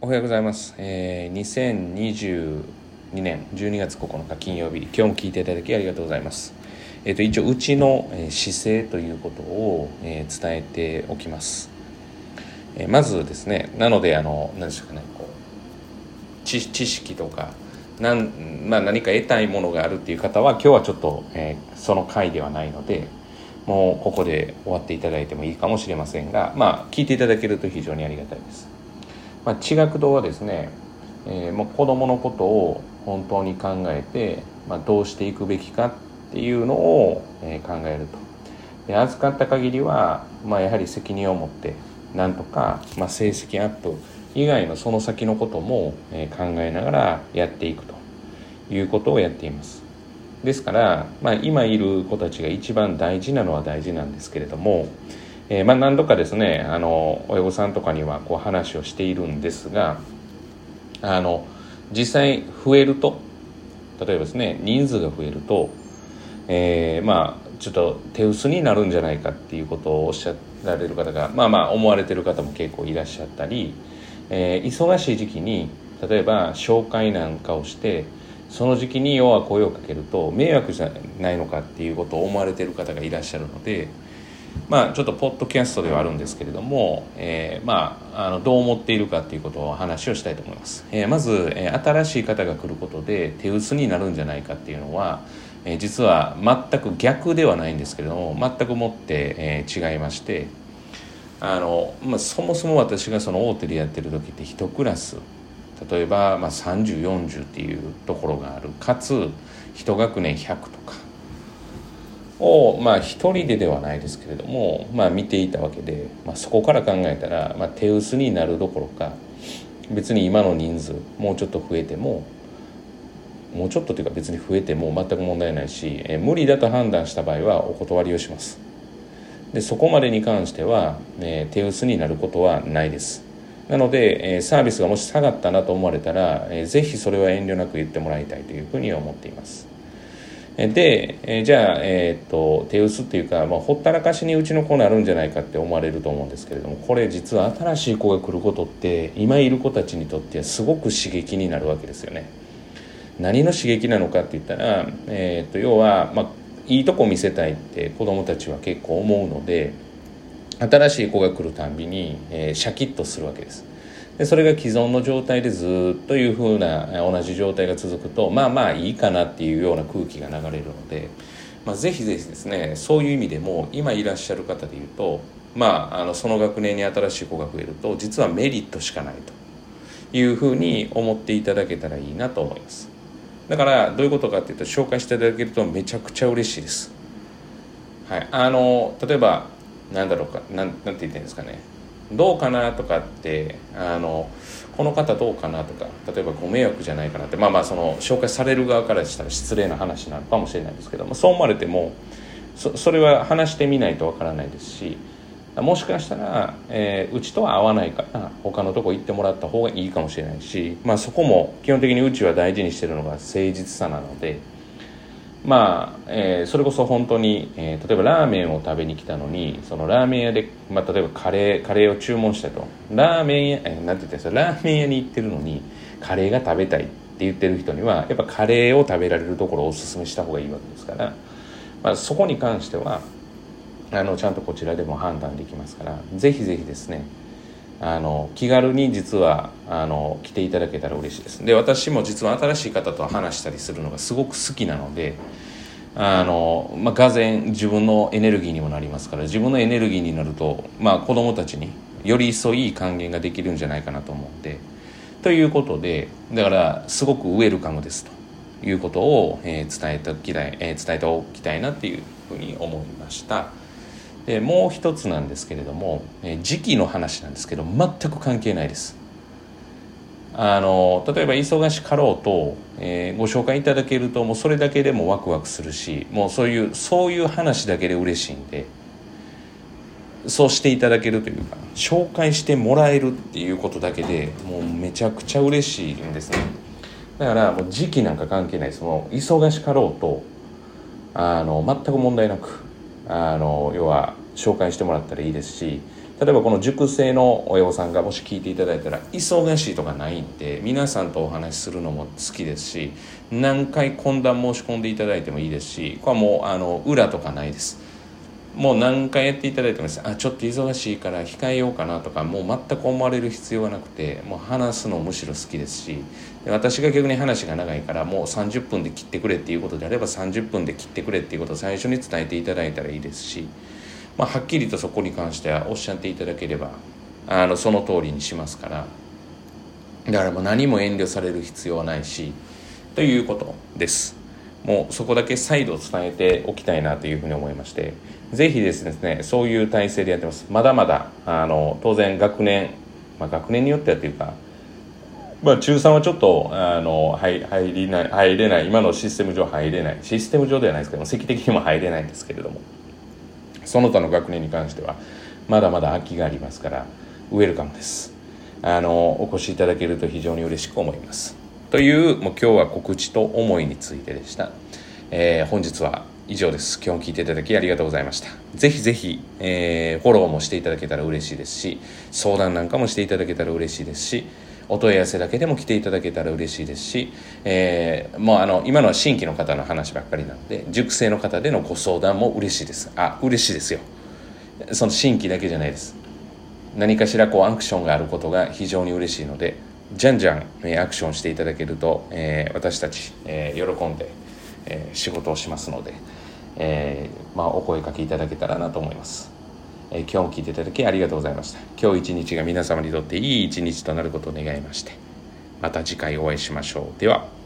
おはようございます。えー、2022年12月9日金曜日、今日も聞いていただきありがとうございます。えっ、と、一応、うちの、えー姿勢ということを、えー伝えておきます。えーまずですね、なので、あの、何でしょうかね、こう、知知識とか、なんまあ、何か得たいものがあるっていう方は、今日はちょっと、えーその回ではないので、もうここで終わっていただいてもいいかもしれませんが、まあ、聞いていただけると非常にありがたいです。まあ、地学堂はですね、えーもう子どものことを本当に考えて、まあ、どうしていくべきかっていうのを、えー考えると。で預かった限りは、まあ、やはり責任を持ってなんとか、まあ、成績アップ以外のその先のことも、えー考えながらやっていくと。いうことをやっています。ですから、まあ、今いる子たちが一番大事なのは大事なんですけれども、えーまあ、何度かですねあの親御さんとかにはこう話をしているんですがあの実際増えると例えばですね人数が増えると、えーまあちょっと手薄になるんじゃないかっていうことをおっしゃられる方がまあまあ思われてる方も結構いらっしゃったり、えー忙しい時期に例えば紹介なんかをしてその時期に要は声をかけると迷惑じゃないのかっていうことを思われてる方がいらっしゃるのでまあちょっとポッドキャストではあるんですけれども、えーまああのどう思っているかっていうことを話をしたいと思います、えーまず、えー新しい方が来ることで手薄になるんじゃないかっていうのは、えー実は全く逆ではないんですけれども全くもって、えー違いましてあの、まあ、そもそも私がその大手でやってる時って一クラス例えば、まあ、3040っていうところがある。かつ一学年100とかをまあ一人でではないですけれども、まあ、見ていたわけで、まあ、そこから考えたら、まあ、手薄になるどころか別に今の人数もうちょっと増えてももうちょっとというか別に増えても全く問題ないし、え無理だと判断した場合はお断りをします。でそこまでに関しては、え手薄になることはないです。なので、えサービスがもし下がったなと思われたら、えーぜひそれは遠慮なく言ってもらいたいというふうに思っています。で、えーじゃあ、えーっと手薄っていうか、まあ、ほったらかしにうちの子になるんじゃないかって思われると思うんですけれどもこれ実は新しい子が来ることって今いる子たちにとってはすごく刺激になるわけですよね。何の刺激なのかって言ったら、えーっと要は、まあ、いいとこ見せたいって子供たちは結構思うので新しい子が来るたんびに、えーシャキッとするわけです。でそれが既存の状態でずっというふうな同じ状態が続くとまあまあいいかなっていうような空気が流れるので、まあ、ぜひぜひですねそういう意味でも今いらっしゃる方でいうとまああのその学年に新しい子が増えると実はメリットしかないというふうに思っていただけたらいいなと思います。だからどういうことかっていうと紹介していただけるとめちゃくちゃ嬉しいです。はい、あの例えばなんだろうかなんなんて言っていいんですかね。どうかなとかってあのこの方どうかなとか例えばご迷惑じゃないかなってまあまあその紹介される側からしたら失礼な話なのかもしれないですけどもそう思われてもそそれは話してみないとわからないですしもしかしたら、えーうちとは合わないから他のとこ行ってもらった方がいいかもしれないし、まあ、そこも基本的にうちは大事にしてるのが誠実さなので。まあ、えーそれこそ本当に、えー例えばラーメンを食べに来たのにそのラーメン屋で、まあ、例えばカレーカレーを注文したと。ラーメン屋、えーなんて言ってんラーメン屋に行ってるのにカレーが食べたいって言ってる人にはやっぱカレーを食べられるところをおすすめした方がいいわけですから、まあ、そこに関してはあのちゃんとこちらでも判断できますからぜひぜひですねあの気軽に実はあの来ていただけたら嬉しいです。で私も実は新しい方と話したりするのがすごく好きなのであの、まあ、がぜん自分のエネルギーにもなりますから自分のエネルギーになると、まあ、子供たちにより一層いい還元ができるんじゃないかなと思うんでということでだからすごくウェルカムですと。いうことを、えー伝えておきたい、えー伝えておきたいなっていうふうに思いました。でもう一つなんですけれども、えー時期の話なんですけど全く関係ないです。あの例えば忙しかろうと、えーご紹介いただけるともうそれだけでもワクワクするしもうそういうそういう話だけで嬉しいんでそうしていただけるというか紹介してもらえるっていうことだけでもうめちゃくちゃ嬉しいんですね。だからもう時期なんか関係ないその忙しかろうとあの全く問題なく。あの要は紹介してもらったらいいですし例えばこの熟成の親御さんがもし聞いていただいたら忙しいとかないんで皆さんとお話しするのも好きですし何回懇談申し込んでいただいてもいいですしこれはもうあの裏とかないです。もう何回やっていただいてもあちょっと忙しいから控えようかなとかもう全く思われる必要がなくてもう話すのむしろ好きですし私が逆に話が長いからもう30分で切ってくれっていうことであれば30分で切ってくれっていうことを最初に伝えていただいたらいいですしまあ、はっきりとそこに関してはおっしゃっていただければあのその通りにしますからだからもう何も遠慮される必要はないしということです。もうそこだけ再度伝えておきたいなというふうに思いましてぜひですねそういう体制でやってます。まだまだあの当然学年、まあ、学年によってはというかまあ、中3はちょっとあの入入りない入れない今のシステム上入れない。システム上ではないですけど席的にも入れないんですけれどもその他の学年に関してはまだまだ空きがありますからウェルカムです。あのお越しいただけると非常に嬉しく思います。というもう今日は告知と思いについてでした、えー、本日は以上です。今日も聞いていただきありがとうございました。ぜひぜひ、えー、フォローもしていただけたら嬉しいですし相談なんかもしていただけたら嬉しいですしお問い合わせだけでも来ていただけたら嬉しいですし、えー、もうあの今のは新規の方の話ばっかりなので熟成の方でのご相談も嬉しいです。あ嬉しいですよ。その新規だけじゃないです。何かしらこうアクションがあることが非常に嬉しいのでじゃんじゃん、え、アクションしていただけると、えー、私たち、えー、喜んで、えー、仕事をしますので、えーまあ、お声かけいただけたらなと思います。え今日も聞いていただきありがとうございました。今日一日が皆様にとっていい一日となることを願いましてまた次回お会いしましょう。では。